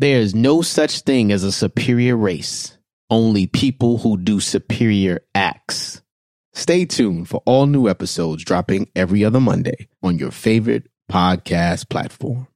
There's no such thing as a superior race, only people who do superior acts. Stay tuned for all new episodes dropping every other Monday on your favorite podcast platform.